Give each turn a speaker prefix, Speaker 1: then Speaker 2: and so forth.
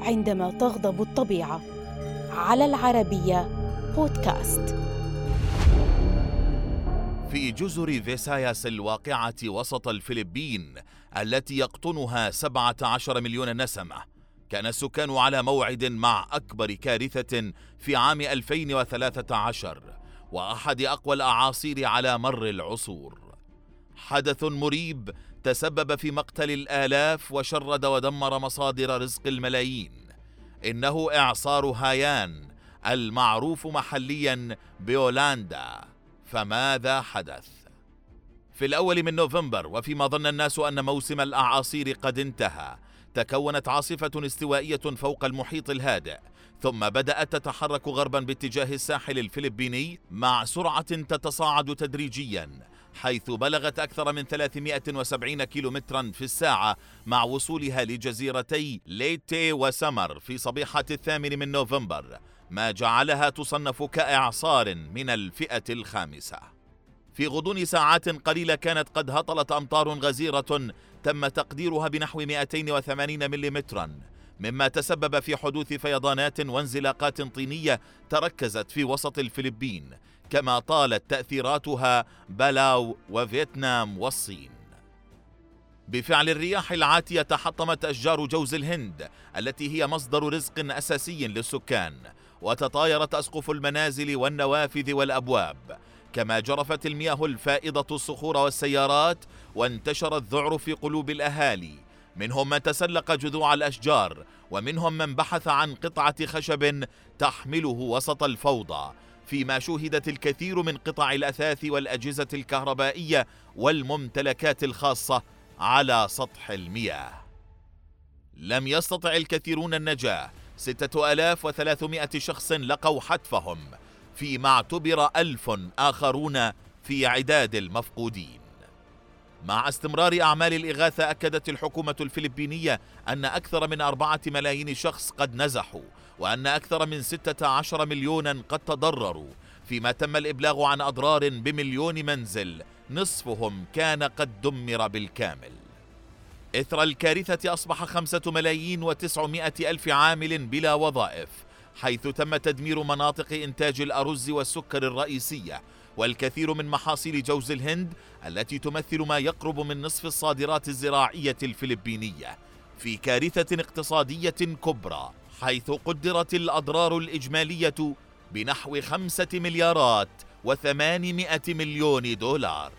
Speaker 1: عندما تغضب الطبيعة. على العربية بودكاست.
Speaker 2: في جزر فيساياس الواقعة وسط الفلبين التي يقطنها 17 مليون نسمة كان السكان على موعد مع أكبر كارثة في عام 2013 وأحد أقوى الأعاصير على مر العصور. حدث مريب تسبب في مقتل الآلاف وشرد ودمر مصادر رزق الملايين. إنه إعصار هايان المعروف محليا بيولاندا فماذا حدث؟ في الأول من نوفمبر وفيما ظن الناس أن موسم الأعاصير قد انتهى تكونت عاصفة استوائية فوق المحيط الهادئ. ثم بدأت تتحرك غربا باتجاه الساحل الفلبيني مع سرعة تتصاعد تدريجيا. حيث بلغت أكثر من 370 كيلومترا في الساعة مع وصولها لجزيرتي ليتي وسمر في صبيحة الثامن من نوفمبر ما جعلها تصنف كإعصار من الفئة الخامسة. في غضون ساعات قليلة كانت قد هطلت أمطار غزيرة تم تقديرها بنحو 280 ملم مما تسبب في حدوث فيضانات وانزلاقات طينية تركزت في وسط الفلبين كما طالت تأثيراتها بلاو وفيتنام والصين. بفعل الرياح العاتية تحطمت أشجار جوز الهند التي هي مصدر رزق أساسي للسكان وتطايرت أسقف المنازل والنوافذ والأبواب. كما جرفت المياه الفائضة الصخور والسيارات وانتشر الذعر في قلوب الأهالي. منهم من تسلق جذوع الأشجار ومنهم من بحث عن قطعة خشب تحمله وسط الفوضى. فيما شوهدت الكثير من قطع الأثاث والأجهزة الكهربائية والممتلكات الخاصة على سطح المياه. لم يستطع الكثيرون ألاف وثلاثمائة شخص لقوا حتفهم فيما اعتبر ألف آخرون في عداد المفقودين. مع استمرار أعمال الإغاثة أكدت الحكومة الفلبينية أن أكثر من أربعة ملايين شخص قد نزحوا وأن أكثر من 16 مليونا قد تضرروا. فيما تم الإبلاغ عن أضرار بمليون منزل نصفهم كان قد دمر بالكامل. إثر الكارثة أصبح خمسة ملايين وتسعمائة ألف عامل بلا وظائف حيث تم تدمير مناطق إنتاج الأرز والسكر الرئيسية. والكثير من محاصيل جوز الهند التي تمثل ما يقرب من نصف الصادرات الزراعية الفلبينية في كارثة اقتصادية كبرى حيث قدرت الأضرار الإجمالية بنحو خمسة مليارات وثمانمائة مليون دولار.